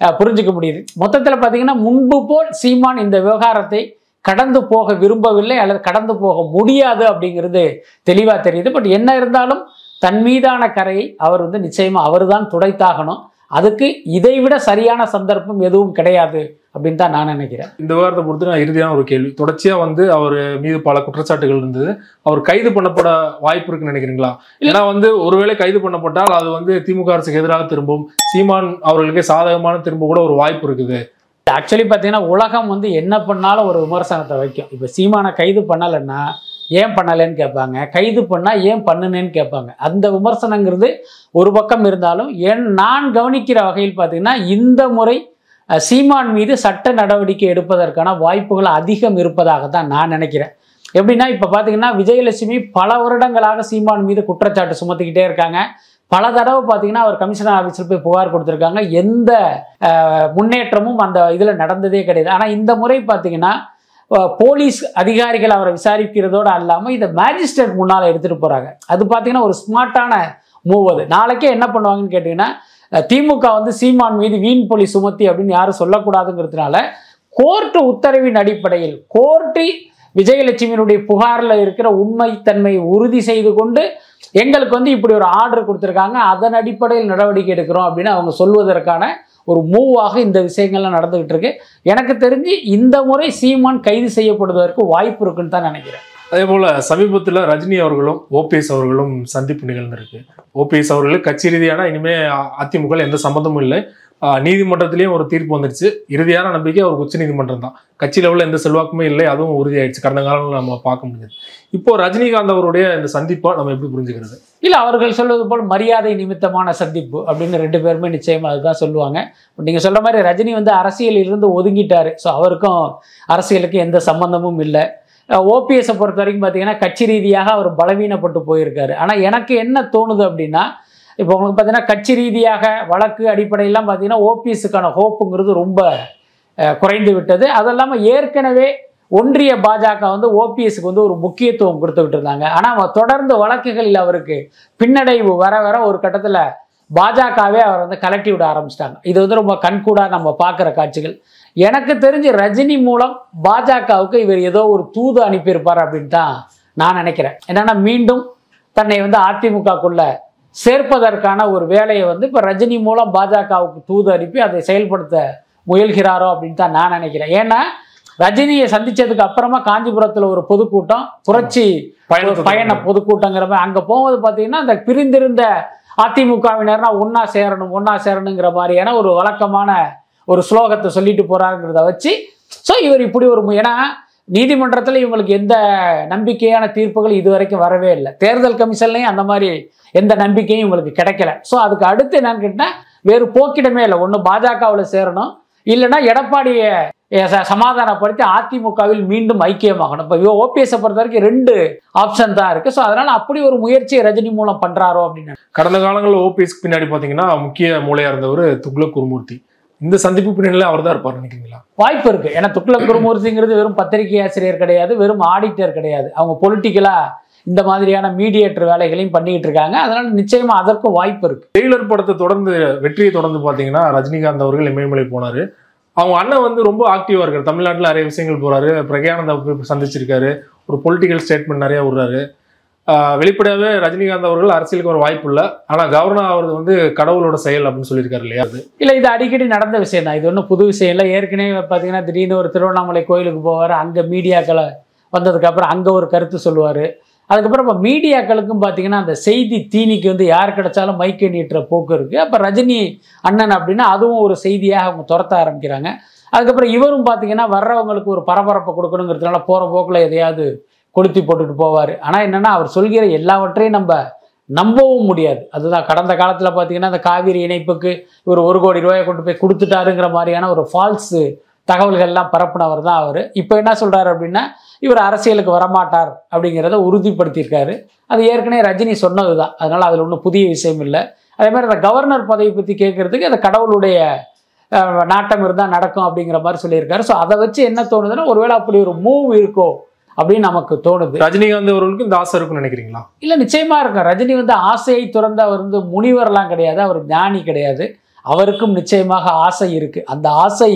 புரிஞ்சுக்க முடியுது. மொத்தத்தில் பார்த்தீங்கன்னா முன்பு போல் சீமான் இந்த விவகாரத்தை கடந்து போக விரும்பவில்லை அல்லது கடந்து போக முடியாது அப்படிங்கிறது தெளிவாக தெரியுது. பட் என்ன இருந்தாலும் தன் மீதான கரையை அவர் வந்து நிச்சயமா அவர்தான் துடைத்தாகணும். அதுக்கு இதைவிட சரியான சந்தர்ப்பம் எதுவும் கிடையாது அப்படின்னு தான் நான் நினைக்கிறேன். இந்த விவகாரத்தை பொறுத்து நான் இறுதியான ஒரு கேள்வி. தொடர்ச்சியா வந்து அவர் மீது பல குற்றச்சாட்டுகள் இருந்தது. அவர் கைது பண்ணப்பட வாய்ப்பு இருக்குன்னு நினைக்கிறீங்களா? ஏன்னா வந்து ஒருவேளை கைது பண்ணப்பட்டால் அது வந்து திமுக அரசுக்கு எதிராக திரும்பும். சீமான் அவர்களுக்கே சாதகமான திரும்ப கூட ஒரு வாய்ப்பு இருக்குது. ஆக்சுவலி பார்த்தீங்கன்னா உலகம் வந்து என்ன பண்ணாலும் ஒரு விமர்சனத்தை வைக்கும். இப்போ சீமானை கைது பண்ணலைன்னா ஏன் பண்ணலைன்னு கேட்பாங்க கைது பண்ணால் ஏன் பண்ணுனேன்னு கேட்பாங்க. அந்த விமர்சனங்கிறது ஒரு பக்கம் இருந்தாலும் என் நான் கவனிக்கிற வகையில் பார்த்தீங்கன்னா இந்த முறை சீமான் மீது சட்ட நடவடிக்கை எடுப்பதற்கான வாய்ப்புகள் அதிகம் இருப்பதாக தான் நான் நினைக்கிறேன். எப்படின்னா இப்போ பார்த்தீங்கன்னா விஜயலட்சுமி பல வருடங்களாக சீமான் மீது குற்றச்சாட்டு சுமத்திக்கிட்டே இருக்காங்க. பல தடவை பார்த்தீங்கன்னா அவர் கமிஷனர் ஆஃபீஸில் போய் புகார் கொடுத்துருக்காங்க. எந்த முன்னேற்றமும் அந்த இதில் நடந்ததே கிடையாது. ஆனால் இந்த முறை பார்த்தீங்கன்னா போலீஸ் அதிகாரிகள் அவரை விசாரிக்கிறதோடு அல்லாமல் இதை மேஜிஸ்ட்ரேட் முன்னால் எடுத்துகிட்டு போகிறாங்க அது பார்த்தீங்கன்னா ஒரு ஸ்மார்ட்டான மூவ் அது. நாளைக்கே என்ன பண்ணுவாங்கன்னு கேட்டிங்கன்னா திமுக வந்து சீமான் மீது வீண் பொலி சுமத்தி அப்படின்னு யாரும் சொல்லக்கூடாதுங்கிறதுனால கோர்ட்டு உத்தரவின் அடிப்படையில் கோர்ட்டு விஜயலட்சுமியினுடைய புகாரில் இருக்கிற உண்மைத்தன்மையை உறுதி செய்து கொண்டு எங்களுக்கு வந்து இப்படி ஒரு ஆர்டர் கொடுத்துருக்காங்க. அதன் அடிப்படையில் நடவடிக்கை எடுக்கிறோம் அப்படின்னு அவங்க சொல்வதற்கான ஒரு மூவாக இந்த விஷயங்கள்லாம் நடந்துகிட்டு இருக்கு எனக்கு தெரிஞ்சு இந்த முறை சீமான் கைது செய்யப்படுவதற்கு வாய்ப்பு இருக்குன்னு தான் நினைக்கிறேன். அதே போல சமீபத்தில் ரஜினி அவர்களும் ஓபிஎஸ் அவர்களும் சந்திப்பு நிகழ்ந்திருக்கு. ஓபிஎஸ் அவர்களுக்கு கட்சி ரீதியான இனிமே அதிமுக எந்த சம்மந்தமும் இல்லை. நீதிமன்றத்திலேயும் ஒரு தீர்ப்பு வந்துருச்சு இறுதியான நம்பிக்கை அவர் உச்ச நீதிமன்றம் தான். கட்சி லெவலில் எந்த செல்வாக்குமே இல்லை அதுவும் உறுதியாயிடுச்சு. கடந்த காலங்களில் நம்ம பார்க்க முடியுது இப்போ ரஜினிகாந்த் அவருடைய இந்த சந்திப்பை நம்ம எப்படி புரிஞ்சுக்கிறது? இல்லை அவர்கள் சொல்வது போல் மரியாதை நிமித்தமான சந்திப்பு அப்படின்னு ரெண்டு பேருமே நிச்சயமாக அதுதான் சொல்லுவாங்க. நீங்கள் சொல்ற மாதிரி ரஜினி வந்து அரசியலில் இருந்து ஒதுங்கிட்டாரு. ஸோ அவருக்கும் அரசியலுக்கு எந்த சம்பந்தமும் இல்லை. ஓபிஎஸை பொறுத்த வரைக்கும் பார்த்தீங்கன்னா கட்சி ரீதியாக அவர் பலவீனப்பட்டு போயிருக்காரு. ஆனால் எனக்கு என்ன தோணுது அப்படின்னா இப்போ உங்களுக்கு பார்த்தீங்கன்னா கட்சி ரீதியாக வழக்கு அடிப்படையெல்லாம் பார்த்தீங்கன்னா ஓபிஎஸ்க்கான ஹோப்புங்கிறது ரொம்ப குறைந்து விட்டது. அது இல்லாமல் ஏற்கனவே ஒன்றிய பாஜக வந்து ஓபிஎஸ்க்கு வந்து ஒரு முக்கியத்துவம் கொடுத்துக்கிட்டு இருந்தாங்க. ஆனால் தொடர்ந்து வழக்குகளில் அவருக்கு பின்னடைவு வர வர ஒரு கட்டத்தில் பாஜகவே அவர் வந்து கலட்டி விட ஆரம்பிச்சிட்டாங்க. இது வந்து ரொம்ப கண்கூடாக நம்ம பார்க்குற காட்சிகள். எனக்கு தெரிஞ்சு ரஜினி மூலம் பாஜகவுக்கு இவர் ஏதோ ஒரு தூது அனுப்பியிருப்பார் அப்படின்னு தான் நான் நினைக்கிறேன். என்னென்னா மீண்டும் தன்னை வந்து அதிமுகக்குள்ளே சேர்ப்பதற்கான ஒரு வேலையை வந்து இப்போ ரஜினி மூலம் பாஜகவுக்கு தூது அனுப்பி அதை செயல்படுத்த முயல்கிறாரோ அப்படின்னு தான் நான் நினைக்கிறேன். ஏன்னா ரஜினியை சந்திச்சதுக்கு அப்புறமா காஞ்சிபுரத்தில் ஒரு பொதுக்கூட்டம் புரட்சி பயண பொதுக்கூட்டங்கிற மாதிரி. அங்கே போகும்போது பார்த்தீங்கன்னா அந்த பிரிந்திருந்த அதிமுகவினர்னா ஒன்றா சேரணும் ஒன்றா சேரணுங்கிற மாதிரியான ஒரு வழக்கமான ஒரு ஸ்லோகத்தை சொல்லிட்டு போறாருங்கிறத வச்சு ஸோ இவர் இப்படி ஒரு ஏன்னா நீதிமன்றத்தில் இவங்களுக்கு எந்த நம்பிக்கையான தீர்ப்புகள் இதுவரைக்கும் வரவே இல்லை. தேர்தல் கமிஷன்லையும் அந்த மாதிரி எந்த நம்பிக்கையும் இவங்களுக்கு கிடைக்கல. ஸோ அதுக்கு அடுத்து என்னன்னு கேட்டால் வேறு போக்கிடமே இல்லை. ஒன்று பாஜகவில் சேரணும். இல்லைன்னா எடப்பாடியை ச- சமாதானப்படுத்தி அதிமுகவில் மீண்டும் ஐக்கியமாகணும். இப்போ ஓபிஎஸ்ஸை பொறுத்த வரைக்கும் ரெண்டு ஆப்ஷன் தான் இருக்கு. ஸோ அதனால அப்படி ஒரு முயற்சியை ரஜினி மூலம் பண்றாரோ அப்படின்னு கடந்த காலங்களில் ஓபிஎஸ்க்கு பின்னாடி பார்த்தீங்கன்னா முக்கிய மூளையா இருந்தவர் துக்ளக் குருமூர்த்தி. இந்த சந்திப்பு பின்னணியில் அவர் தான் இருப்பார் நினைக்கிறீங்களா? வாய்ப்பு இருக்கு. ஏன்னா துக்ளக் குருமூர்த்திங்கிறது வெறும் பத்திரிகை ஆசிரியர் கிடையாது வெறும் ஆடிட்டர் கிடையாது. அவங்க பொலிட்டிக்கலா இந்த மாதிரியான மீடியேட்டர் வேலைகளையும் பண்ணிக்கிட்டு இருக்காங்க. அதனால நிச்சயமா அதற்கும் வாய்ப்பு இருக்கு. டெய்லர் படத்தை தொடர்ந்து வெற்றியை தொடர்ந்து பார்த்தீங்கன்னா ரஜினிகாந்த் அவர்கள் இமயமலை போனாரு. அவங்க அண்ணன் வந்து ரொம்ப ஆக்டிவா இருக்காரு. தமிழ்நாட்டுல நிறைய விஷயங்கள் போறாரு. பிரக்யானந்தா போய் சந்திச்சிருக்காரு. ஒரு பொலிட்டிக்கல் ஸ்டேட்மெண்ட் நிறைய விடுறாரு. வெளிப்படையாகவே ரஜினிகாந்த் அவர்கள் அரசியலுக்கு ஒரு வாய்ப்பு இல்லை. ஆனால் கவர்னர் அவரது வந்து கடவுளோட செயல் அப்படின்னு சொல்லியிருக்காரு இல்லையா? அது இல்லை இது அடிக்கடி நடந்த விஷயம் தான். இது ஒன்றும் புது விஷயம் இல்லை. ஏற்கனவே பார்த்தீங்கன்னா திடீர்னு ஒரு திருவண்ணாமலை கோயிலுக்கு போவார். அங்கே மீடியாக்களை வந்ததுக்கப்புறம் அங்கே ஒரு கருத்து சொல்லுவார். அதுக்கப்புறம் இப்போ மீடியாக்களுக்கும் பார்த்தீங்கன்னா அந்த செய்தி தீனிக்கு வந்து யார் கிடைச்சாலும் மைக்கை நீட்டுற போக்கு இருக்குது அப்போ ரஜினி அண்ணன் அப்படின்னா அதுவும் ஒரு செய்தியாக அவங்க துரத்த ஆரம்பிக்கிறாங்க. அதுக்கப்புறம் இவரும் பார்த்தீங்கன்னா வர்றவங்களுக்கு ஒரு பரபரப்பை கொடுக்கணுங்கிறதுனால போகிற போக்கில் எதையாவது கொளுத்தி போட்டுட்டு போவார். ஆனால் என்னென்னா அவர் சொல்கிற எல்லாவற்றையும் நம்ம நம்பவும் முடியாது. அதுதான் கடந்த காலத்தில் பார்த்தீங்கன்னா அந்த காவிரி இணைப்புக்கு இவர் ஒரு கோடி ரூபாயை கொண்டு போய் கொடுத்துட்டாருங்கிற மாதிரியான ஒரு ஃபால்ஸு தகவல்கள்லாம் பரப்புனவர் தான் அவர். இப்போ என்ன சொல்கிறார் அப்படின்னா இவர் அரசியலுக்கு வரமாட்டார் அப்படிங்கிறத உறுதிப்படுத்தியிருக்காரு. அது ஏற்கனவே ரஜினி சொன்னது தான் அதனால் அதில் ஒன்றும் புதிய விஷயம் இல்லை. அதே மாதிரி அந்த கவர்னர் பதவி பற்றி கேட்கறதுக்கு அந்த கடவுளுடைய நாட்டம் இருந்தால் நடக்கும் அப்படிங்கிற மாதிரி சொல்லியிருக்காரு. ஸோ அதை வச்சு என்ன தோணுதுன்னா ஒருவேளை அப்படி ஒரு மூவ் இருக்கோ அப்படின்னு நமக்கு தோணுது. ரஜினிகாந்த் அவர்களுக்கு இந்த ஆசை இருக்குன்னு நினைக்கிறீங்களா? இல்லை நிச்சயமா இருக்கும். ரஜினி வந்து ஆசையை துறந்து அவர் வந்து முனிவர்லாம் கிடையாது. அவர் ஞானி கிடையாது. அவருக்கும் நிச்சயமாக ஆசை இருக்கு. அந்த ஆசை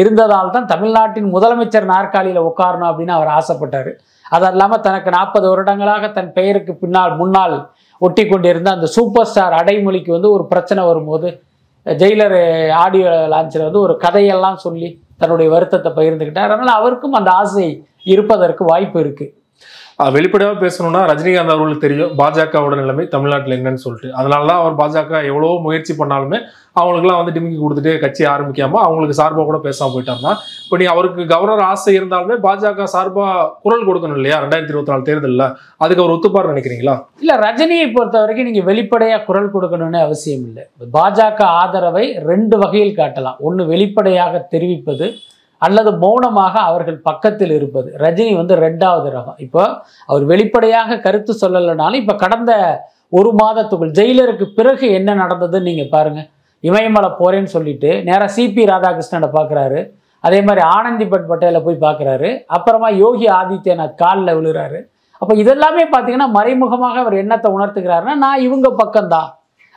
இருந்ததால் தான் தமிழ்நாட்டின் முதலமைச்சர் நாற்காலியில் உட்காரணும் அப்படின்னு அவர் ஆசைப்பட்டார். அது இல்லாமல் தனக்கு நாற்பது வருடங்களாக தன் பெயருக்கு பின்னால் முன்னால் ஒட்டி கொண்டிருந்த அந்த சூப்பர் ஸ்டார் அடைமொழிக்கு வந்து ஒரு பிரச்சனை வரும்போது ஜெயிலர் ஆடியோ லான்ச்சில் வந்து ஒரு கதையெல்லாம் சொல்லி தன்னுடைய வருத்தத்தை பகிர்ந்துக்கிட்டார். அதனால் அவருக்கும் அந்த ஆசை இருப்பதற்கு வாய்ப்பு இருக்கு. ஆஹ் வெளிப்படையாக பேசணும்னா ரஜினிகாந்த் அவர்களுக்கு தெரியும். பாஜகவோட நிலைமை தமிழ்நாட்டில் என்னன்னு சொல்லிட்டு. அதனால தான் அவர் பாஜக எவ்வளோ முயற்சி பண்ணாலுமே அவங்களுக்குலாம் வந்து டிமிக்கி கொடுத்துட்டு கட்சி ஆரம்பிக்காம அவங்களுக்கு சார்பாக கூட பேசாம போயிட்டாருன்னா இப்போ நீ அவருக்கு கவர்னர் ஆசை இருந்தாலுமே பாஜக சார்பாக குரல் கொடுக்கணும் இல்லையா? ரெண்டாயிரத்தி இருபத்தி நாலு தேர்தலில். அதுக்கு அவர் ஒத்துப்பார் நினைக்கிறீங்களா? இல்ல ரஜினியை பொறுத்த வரைக்கும் நீங்க வெளிப்படையா குரல் கொடுக்கணும்னு அவசியம் இல்லை. பாஜக ஆதரவை ரெண்டு வகையில் காட்டலாம். ஒன்று வெளிப்படையாக தெரிவிப்பது அல்லது மௌனமாக அவர்கள் பக்கத்தில் இருப்பது. ரஜினி வந்து ரெண்டாவது ரகம். இப்போ அவர் வெளிப்படையாக கருத்து சொல்லலைனாலும் இப்போ கடந்த ஒரு மாதத்துக்குள் ஜெயிலருக்கு பிறகு என்ன நடந்ததுன்னு நீங்கள் பாருங்கள் இமயமலை போகிறேன்னு சொல்லிட்டு நேராக சிபி ராதாகிருஷ்ணனை பார்க்குறாரு அதே மாதிரி ஆனந்திபட் பட்டேலை போய் பார்க்குறாரு அப்புறமா யோகி ஆதித்யநாத் காலில் விழுறாரு. அப்போ இதெல்லாமே பார்த்தீங்கன்னா மறைமுகமாக அவர் என்னத்தை உணர்த்துக்கிறாருன்னா நான் இவங்க பக்கம்தான்.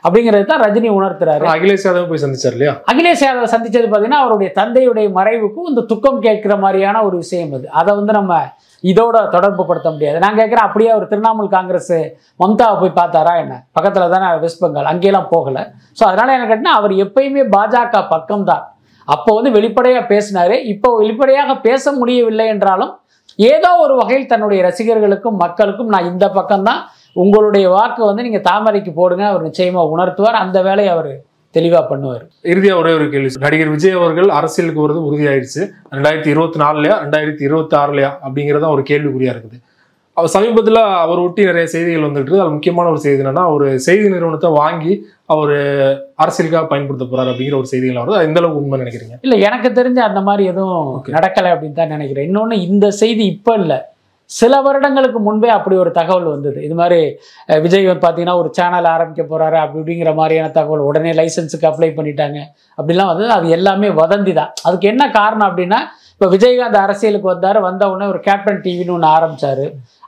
அப்படிங்கிறது தான் ரஜினி உணர்த்துறாரு. அகிலேஷ் யாதவ் போய் சந்திச்சார் இல்லையா அகிலேஷ் யாதவ் சந்திச்சது பார்த்தீங்கன்னா அவருடைய தந்தையுடைய மறைவுக்கும் இந்த துக்கம் கேட்கிற மாதிரியான ஒரு விஷயம் அது. அதை வந்து நம்ம இதோட தொடர்பு படுத்த முடியாது. நான் கேட்குறேன் அப்படியே அவர் திரிணாமுல் காங்கிரஸ் மம்தாவை போய் பார்த்தாரா என்ன? பக்கத்தில் தானே வெஸ்ட் பெங்கால் அங்கேயெல்லாம் போகலை. ஸோ அதனால என்ன கேட்டினா அவர் எப்பயுமே பாஜக பக்கம்தான். அப்போ வந்து வெளிப்படையாக பேசினாரு. இப்போ வெளிப்படையாக பேச முடியவில்லை என்றாலும் ஏதோ ஒரு வகையில் தன்னுடைய ரசிகர்களுக்கும் மக்களுக்கும் நான் இந்த பக்கம்தான். உங்களுடைய வாக்கு வந்து நீங்கள் தாமரைக்கு போடுங்க அவர் நிச்சயமாக உணர்த்துவார். அந்த வேலையை அவர் தெளிவாக பண்ணுவார். இறுதியா ஒரே ஒரு கேள்வி. நடிகர் விஜய் அவர்கள் அரசியலுக்கு வருவது உறுதியாயிருச்சு. ரெண்டாயிரத்தி இருபத்தி நாலுலயா ரெண்டாயிரத்தி இருபத்தி ஆறுலயா அப்படிங்கிறதா ஒரு கேள்விக்குறியா இருக்குது. அவர் சமீபத்தில் அவர் ஒட்டி நிறைய செய்திகள் வந்துட்டு இருக்கு. அதுல முக்கியமான ஒரு செய்தி என்னன்னா ஒரு செய்தி நிறுவனத்தை வாங்கி அவர் அரசியலுக்காக பயன்படுத்த போறாரு அப்படிங்கிற ஒரு செய்திகள் வருது. அது எந்த அளவுக்கு உண்மை நினைக்கிறீங்க? இல்லை எனக்கு தெரிஞ்ச அந்த மாதிரி எதுவும். நடக்கலை அப்படின்னு தான் நினைக்கிறேன். இன்னொன்று இந்த செய்தி இப்போ இல்லை. சில வருடங்களுக்கு முன்பே அப்படி ஒரு தகவல் வந்தது. இது மாதிரி விஜய் வந்து பார்த்தீங்கன்னா ஒரு சேனல் ஆரம்பிக்க போறாரு அப்படி இப்படிங்கிற மாதிரியான தகவல். உடனே லைசன்ஸுக்கு அப்ளை பண்ணிட்டாங்க. அப்படிலாம் வந்து அது எல்லாமே வதந்தி தான். அதுக்கு என்ன காரணம் அப்படின்னா இப்போ விஜயகாந்த் அரசியலுக்கு வந்தார் வந்த உடனே ஒரு கேப்டன் டிவின்னு ஒன்று ஆரம்பித்தார்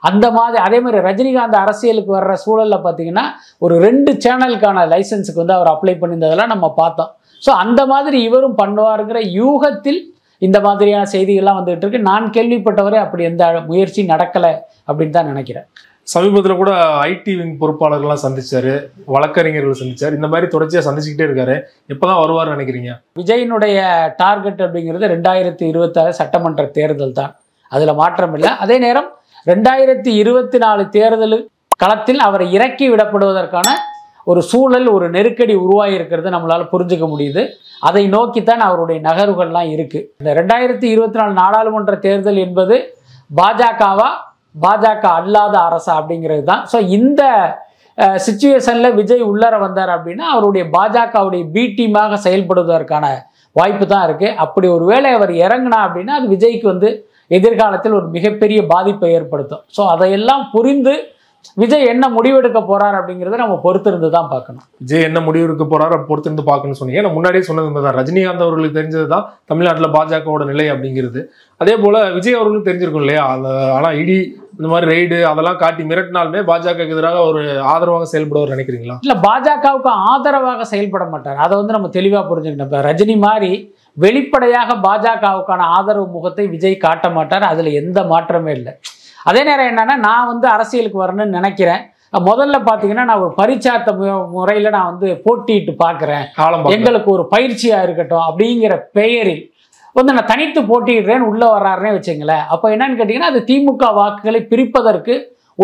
அந்த மாதிரி அதே மாதிரி ரஜினிகாந்த் அரசியலுக்கு வர்ற சூழலில் பார்த்தீங்கன்னா ஒரு ரெண்டு சேனலுக்கான லைசன்ஸுக்கு வந்து அவர் அப்ளை பண்ணியிருந்ததெல்லாம் நம்ம பார்த்தோம். ஸோ அந்த மாதிரி இவரும் பண்ணுவாருங்கிற யூகத்தில் இந்த மாதிரியான செய்திகள்லாம் வந்துகிட்டு இருக்கு. நான் கேள்விப்பட்டவரை அப்படி எந்த முயற்சி நடக்கலை அப்படின்னு தான் நினைக்கிறேன். சமீபத்தில் கூட ஐடி விங் பொறுப்பாளர்கள்லாம் சந்திச்சாரு. வழக்கறிஞர்கள் சந்திச்சாரு. இந்த மாதிரி தொடர்ச்சியா சந்திச்சுக்கிட்டே இருக்காரு. எப்பதான் வருவார்னு நினைக்கிறீங்க? விஜயினுடைய டார்கெட் அப்படிங்கிறது ரெண்டாயிரத்தி இருபத்தாறு சட்டமன்ற தேர்தல் தான். அதில் மாற்றம் இல்லை. அதே நேரம் ரெண்டாயிரத்தி இருபத்தி நாலு தேர்தல் களத்தில் அவரை இறக்கி விடப்படுவதற்கான ஒரு சூழல் ஒரு நெருக்கடி உருவாகி இருக்கிறது நம்மளால புரிஞ்சுக்க முடியுது. அதை நோக்கித்தான் அவருடைய நகர்வுகள்லாம் இருக்கு. இந்த ரெண்டாயிரத்தி இருபத்தி நாலு நாடாளுமன்ற தேர்தல் என்பது பாஜகவா பாஜக அல்லாத அரசா அப்படிங்கிறது தான். ஸோ இந்த சுச்சுவேஷனில் விஜய் உள்ளர வந்தார் அப்படின்னா அவருடைய பாஜகவுடைய பி டீமாக செயல்படுவதற்கான வாய்ப்பு தான் இருக்குது அப்படி ஒரு வேளை அவர் இறங்குனா அப்படின்னா அது விஜய்க்கு வந்து எதிர்காலத்தில் ஒரு மிகப்பெரிய பாதிப்பை ஏற்படுத்தும். ஸோ அதையெல்லாம் புரிந்து விஜய் என்ன முடிவெடுக்க போறார் அப்படிங்கிறத நம்ம பொறுத்திருந்து தான் பார்க்கணும். விஜய் என்ன முடிவு இருக்க போறாரு பொறுத்திருந்து பார்க்கணும்னு சொன்னீங்க. நான் முன்னாடியே சொன்னது தான். ரஜினிகாந்த் அவர்களுக்கு தெரிஞ்சது தான் தமிழ்நாட்டில் பாஜகவோட நிலை அப்படிங்கிறது. அதே போல விஜய் அவர்களுக்கு தெரிஞ்சிருக்கும் இல்லையா? அந்த ஆனா இடி இந்த மாதிரி ரெய்டு அதெல்லாம் காட்டி மிரட்டினாலுமே பாஜகவுக்கு எதிராக ஒரு ஆதரவாக செயல்படுவார் நினைக்கிறீங்களா? இல்லை பாஜகவுக்கு ஆதரவாக செயல்பட மாட்டார். அதை வந்து நம்ம தெளிவாக புரிஞ்சுக்கணும். இப்போ ரஜினி மாதிரி வெளிப்படையாக பாஜகவுக்கான ஆதரவு முகத்தை விஜய் காட்ட மாட்டார். அதில் எந்த மாற்றமே இல்லை. அதே நேரம் என்னன்னா நான் வந்து அரசியலுக்கு வரணும்னு நினைக்கிறேன். முதல்ல பார்த்தீங்கன்னா நான் ஒரு பரிச்சார்த்த முறையில் நான் வந்து போட்டிட்டு பார்க்குறேன். எங்களுக்கு ஒரு பயிற்சியாக இருக்கட்டும் அப்படிங்கிற பெயரில் வந்து நான் தனித்து போட்டியிடுறேன்னு உள்ளே வர்றாருன்னே வச்சுங்களேன். அப்போ என்னன்னு கேட்டிங்கன்னா அது திமுக வாக்குகளை பிரிப்பதற்கு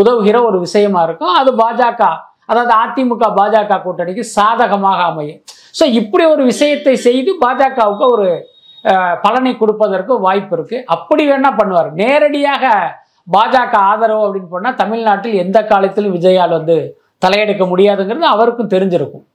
உதவுகிற ஒரு விஷயமா இருக்கும். அது பாஜக அதாவது அதிமுக பாஜக கூட்டணிக்கு சாதகமாக அமையும். ஸோ இப்படி ஒரு விஷயத்தை செய்து பாஜகவுக்கு ஒரு பலனை கொடுப்பதற்கு வாய்ப்பு இருக்கு. அப்படி வேணா பண்ணுவார். நேரடியாக பாஜக ஆதரவு அப்படின்னு போனால் தமிழ்நாட்டில் எந்த காலத்திலும் விஜயால் வந்து தலையெடுக்க முடியாதுங்கிறது அவருக்கும் தெரிஞ்சிருக்கும்.